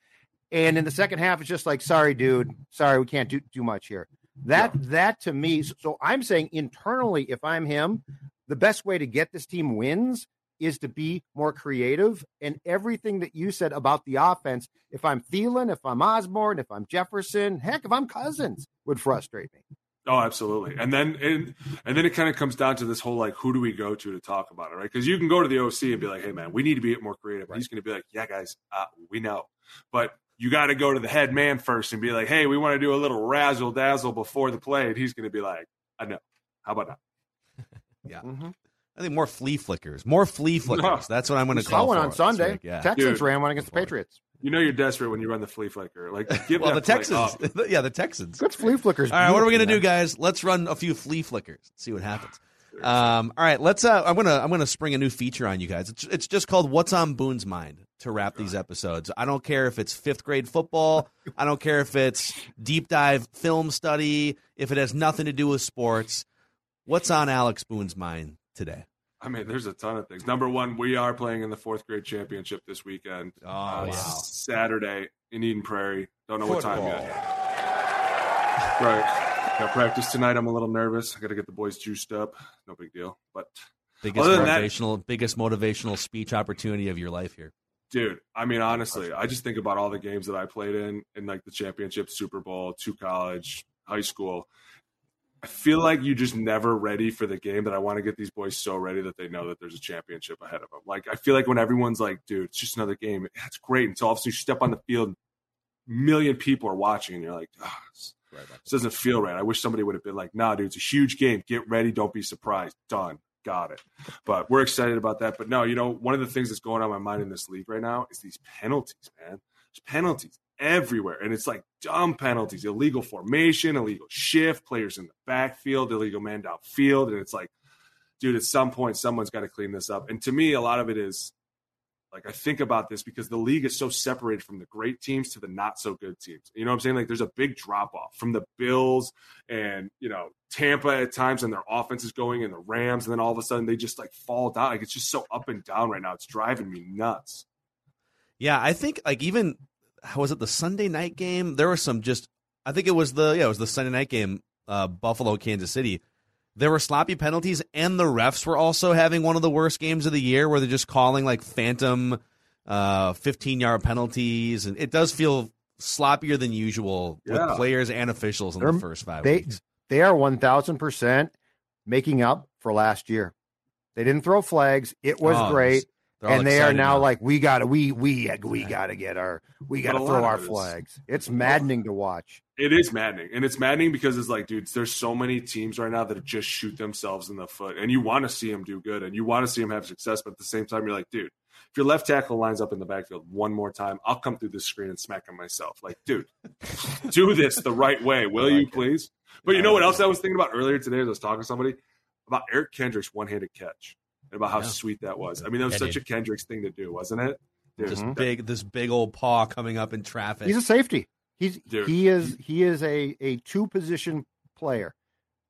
And in the second half, it's just like, sorry, dude, sorry, we can't do too much here. That yeah. that to me, so I'm saying internally, if I'm him, the best way to get this team wins is to be more creative. And everything that you said about the offense, if I'm Thielen, if I'm Osborn, if I'm Jefferson, heck, if I'm Cousins, would frustrate me. Oh, absolutely. And then and, and then it kind of comes down to this whole like, who do we go to to talk about it, right? Because you can go to the OC and be like, hey man, we need to be more creative. Right. He's going to be like, yeah, guys, uh, we know, but you got to go to the head man first and be like, hey, we want to do a little razzle dazzle before the play, and he's going to be like, I know. How about that? yeah. Mm-hmm. I think more flea flickers. More flea flickers. That's what I'm going to call. Saw one on Sunday. Yeah. Texans Dude, ran one against the Patriots. You know you're desperate when you run the flea flicker. Like, give well, the Texans. yeah, the Texans. Good flea flickers. All right, what are we gonna do, guys? Let's run a few flea flickers. See what happens. Um, all right, let's. Uh, I'm gonna I'm gonna spring a new feature on you guys. It's it's just called "What's on Boone's Mind" to wrap these episodes. I don't care if it's fifth grade football. I don't care if it's deep dive film study. If it has nothing to do with sports, what's on Alex Boone's mind today? I mean, there's a ton of things. Number one, we are playing in the fourth grade championship this weekend. Oh, uh, wow. Saturday in Eden Prairie. Don't know Football. what time yet. right. Got practice tonight. I'm a little nervous. I got to get the boys juiced up. No big deal. But biggest motivational, that, biggest motivational speech opportunity of your life here, dude. I mean, honestly, I just think about all the games that I played in, in like the championship, Super Bowl, to college, high school, I feel like you're just never ready for the game that I want to get these boys so ready that they know that there's a championship ahead of them. Like I feel like when everyone's like, dude, it's just another game. That's great until all of a sudden you step on the field, million people are watching, and you're like, oh, this, right, this doesn't feel right. I wish somebody would have been like, nah, dude, it's a huge game. Get ready. Don't be surprised. Done. Got it. But we're excited about that. But no, you know, one of the things that's going on my mind in this league right now is these penalties, man. There's penalties everywhere. And it's like dumb penalties, illegal formation, illegal shift, players in the backfield, illegal man downfield. And it's like, dude, at some point, someone's got to clean this up. And to me, a lot of it is like, I think about this because the league is so separated from the great teams to the not so good teams. You know what I'm saying? Like, there's a big drop off from the Bills and, you know, Tampa at times and their offense is going and the Rams. And then all of a sudden they just like fall down. Like, it's just so up and down right now. It's driving me nuts. Yeah, I think like even how was it the Sunday night game? There was some just I think it was the yeah it was the Sunday night game uh, Buffalo Kansas City. There were sloppy penalties, and the refs were also having one of the worst games of the year, where they're just calling like phantom uh, 15 yard penalties, and it does feel sloppier than usual yeah. with players and officials in They're, the first five they, weeks. They are 1,000 percent making up for last year. They didn't throw flags. It was oh, great and they are now, like, we gotta, we we we gotta get our, we gotta throw our flags. It's maddening to watch. It is maddening, and it's maddening because it's like, dudes, there's so many teams right now that just shoot themselves in the foot, and you want to see them do good, and you want to see them have success, but at the same time, you're like, dude, if your left tackle lines up in the backfield one more time, I'll come through the screen and smack him myself. Like, dude, do this the right way, will like you please? But you know what else I was thinking about earlier today? As I was talking to somebody about Eric Kendricks' one-handed catch and about how yeah. sweet that was. I mean, that was yeah, such dude. a Kendricks thing to do, wasn't it? Dude, Just mm-hmm. big, this big old paw coming up in traffic. He's a safety. He's dude. he is he is a a two position player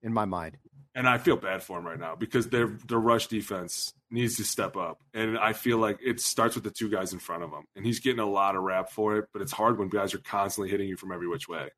in my mind. And I feel bad for him right now because their their rush defense needs to step up, and I feel like it starts with the two guys in front of him, and he's getting a lot of rap for it. But it's hard when guys are constantly hitting you from every which way.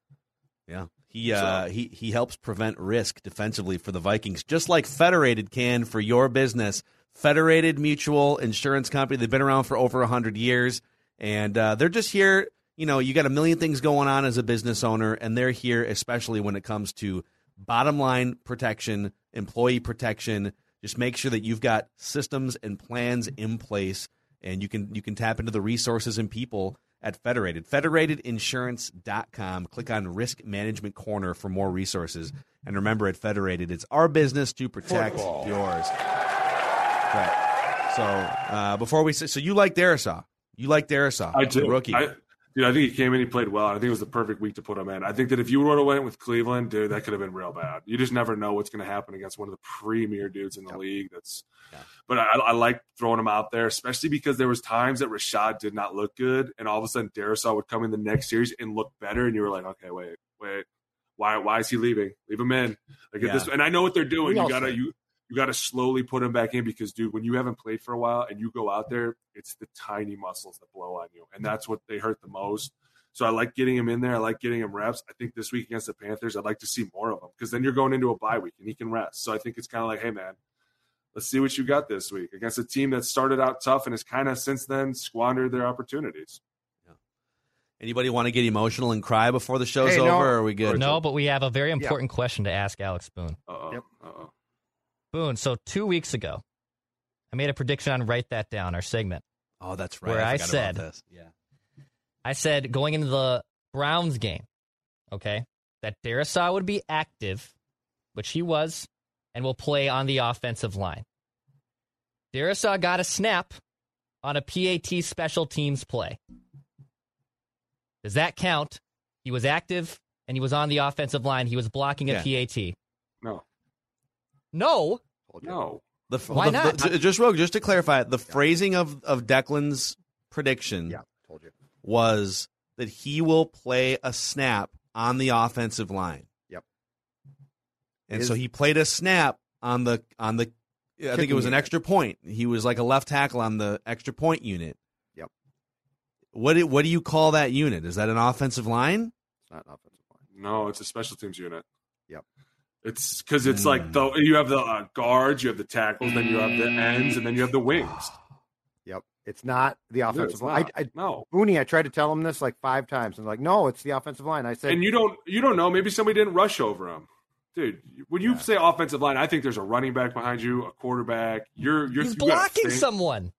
Yeah, he uh, he he helps prevent risk defensively for the Vikings, just like Federated can for your business. Federated Mutual Insurance Company. They've been around for over 100 years, and uh, they're just here. You know, you got a million things going on as a business owner, and they're here especially when it comes to bottom line protection, employee protection. Just make sure that you've got systems and plans in place, and you can you can tap into the resources and people at Federated. Federatedinsurance.com. Click on Risk Management Corner for more resources. And remember, at Federated, it's our business to protect Football. yours. Right. So uh, before we say, so you like Darrisaw? You like Darrisaw? I do. Rookie. I, dude, I think he came in, he played well. I think it was the perfect week to put him in. I think that if you would have went with Cleveland, dude, that could have been real bad. You just never know what's going to happen against one of the premier dudes in the yep. league. That's, yeah. but I, I, like throwing him out there, especially because there was times that Rashad did not look good, and all of a sudden Darrisaw would come in the next series and look better, and you were like, okay, wait, wait, why, why is he leaving? Leave him in. Like yeah. this, and I know what they're doing. you gotta you you got to slowly put him back in because, dude, when you haven't played for a while and you go out there, it's the tiny muscles that blow on you, and mm-hmm. that's what they hurt the most. So I like getting him in there. I like getting him reps. I think this week against the Panthers, I'd like to see more of him because then you're going into a bye week and he can rest. So I think it's kind of like, hey man, let's see what you got this week against a team that started out tough and has kind of since then squandered their opportunities. Yeah. Anybody want to get emotional and cry before the show's Hey, over? no. Or are we good? No, but we have a very important question to ask Alex Boone. Uh-oh. Yep. Uh-oh. Boone, so two weeks ago, I made a prediction on Write That Down, our segment. Oh, that's right. Where I forgot about said- this. Yeah. I said going into the Browns game, okay, that Darrisaw would be active, which he was, and will play on the offensive line. Darrisaw got a snap on a PAT special teams play. Does that count? He was active and he was on the offensive line. He was blocking a PAT. No. No. No. The, Why the- not? the- just Rogue, just to clarify, the phrasing of of Declan's prediction Yeah, told you. was that he will play a snap on the offensive line. Yep. And His- so he played a snap on the on the I think it was an unit. extra point. He was like a left tackle on the extra point unit. Yep. What do, what do you call that unit? Is that an offensive line? It's not an offensive line. No, it's a special teams unit. Yep. It's because it's like the you have the uh, guards, you have the tackles, then you have the ends, and then you have the wings. Yep. It's not the offensive it's line. I, I, no, Booney, I tried to tell him this like five times, and like, no, it's the offensive line. I said, and you don't you don't know. Maybe somebody didn't rush over him, dude. When you say offensive line, I think there's a running back behind you, a quarterback. You're you're He's you blocking someone.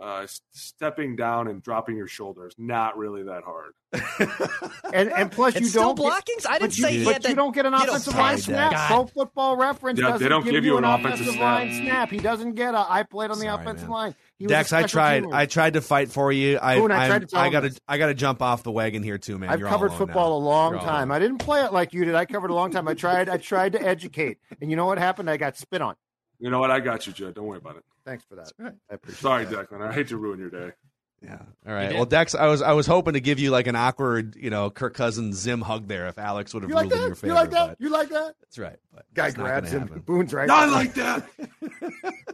Uh, stepping down and dropping your shoulders, not really that hard. and and plus you It's still don't get- I didn't but you, say he but had you don't get an offensive line snap. guy. Pro Football Reference Yeah, they doesn't don't give, give you you an an offensive offensive line snap. snap. He doesn't get a. I played on the Sorry, offensive man. line. He was Dex, a I special tried. teamer. I tried to fight for you. I Boone, I I'm- tried to I got to this. I got to jump off the wagon here too, man. I've You're covered alone football now. a long You're time. I didn't play it like you did. I covered a long time. I tried. I tried to educate, and you know what happened? I got spit on. You know what? I got you, Judd. Don't worry about it. Thanks for that. I appreciate Sorry, that. Declan. I hate to ruin your day. Yeah. All right. Well, Dex, I was I was hoping to give you like an awkward, you know, Kirk Cousins Zim hug there if Alex would have You like ruled in your that? favor. You like that? You like that? That's right. But Guy it's grabs him. happen. Boone's right. Not like that.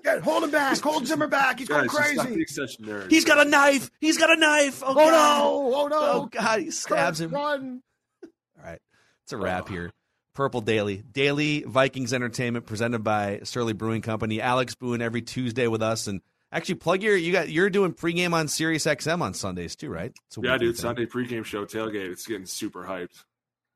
Yeah, hold him back. Hold Zimmer back. He's going Guys, just stop crazy. being such nerds. He's got a knife. He's got a knife. Oh, Oh God. no! Oh no! Oh God! He stabs Kurt, him. Run. All right. It's a wrap oh. here. Purple Daily. Daily Vikings Entertainment presented by Surly Brewing Company. Alex Boone every Tuesday with us. And actually plug your you got you're doing pregame on Sirius XM on Sundays too, right? Yeah, dude. thing. Sunday pregame show tailgate. It's getting super hyped.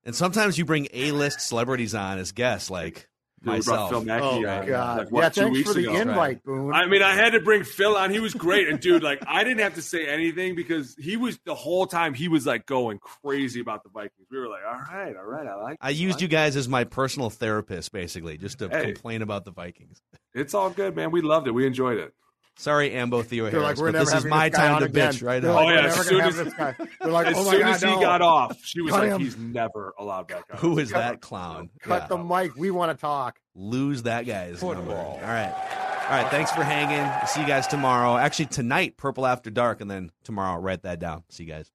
And sometimes you bring A list celebrities on as guests, like Dude, we brought myself. Phil Mackey Oh on, God! like, what, yeah, thanks weeks for the ago. invite, Boone. I mean, I had to bring Phil on. He was great, and dude, like, I didn't have to say anything because he was the whole time. He was like going crazy about the Vikings. We were like, all right, all right, I like. I used you guys as my personal therapist, basically, just to Hey. complain about the Vikings. It's all good, man. We loved it. We enjoyed it. Sorry, Ambo Theo They're Harris, like, but this is my this time to again. bitch right They're now. like, Oh, yeah, as soon as- They're like, As oh soon God, as he no. got off, she was Cut like, him. he's never allowed back on. Who is that clown? Cut Yeah. the mic. We want to talk. lose that guy's number. All right. All right. Thanks for hanging. See you guys tomorrow. Actually, tonight, Purple After Dark, and then tomorrow, write that down. See you guys.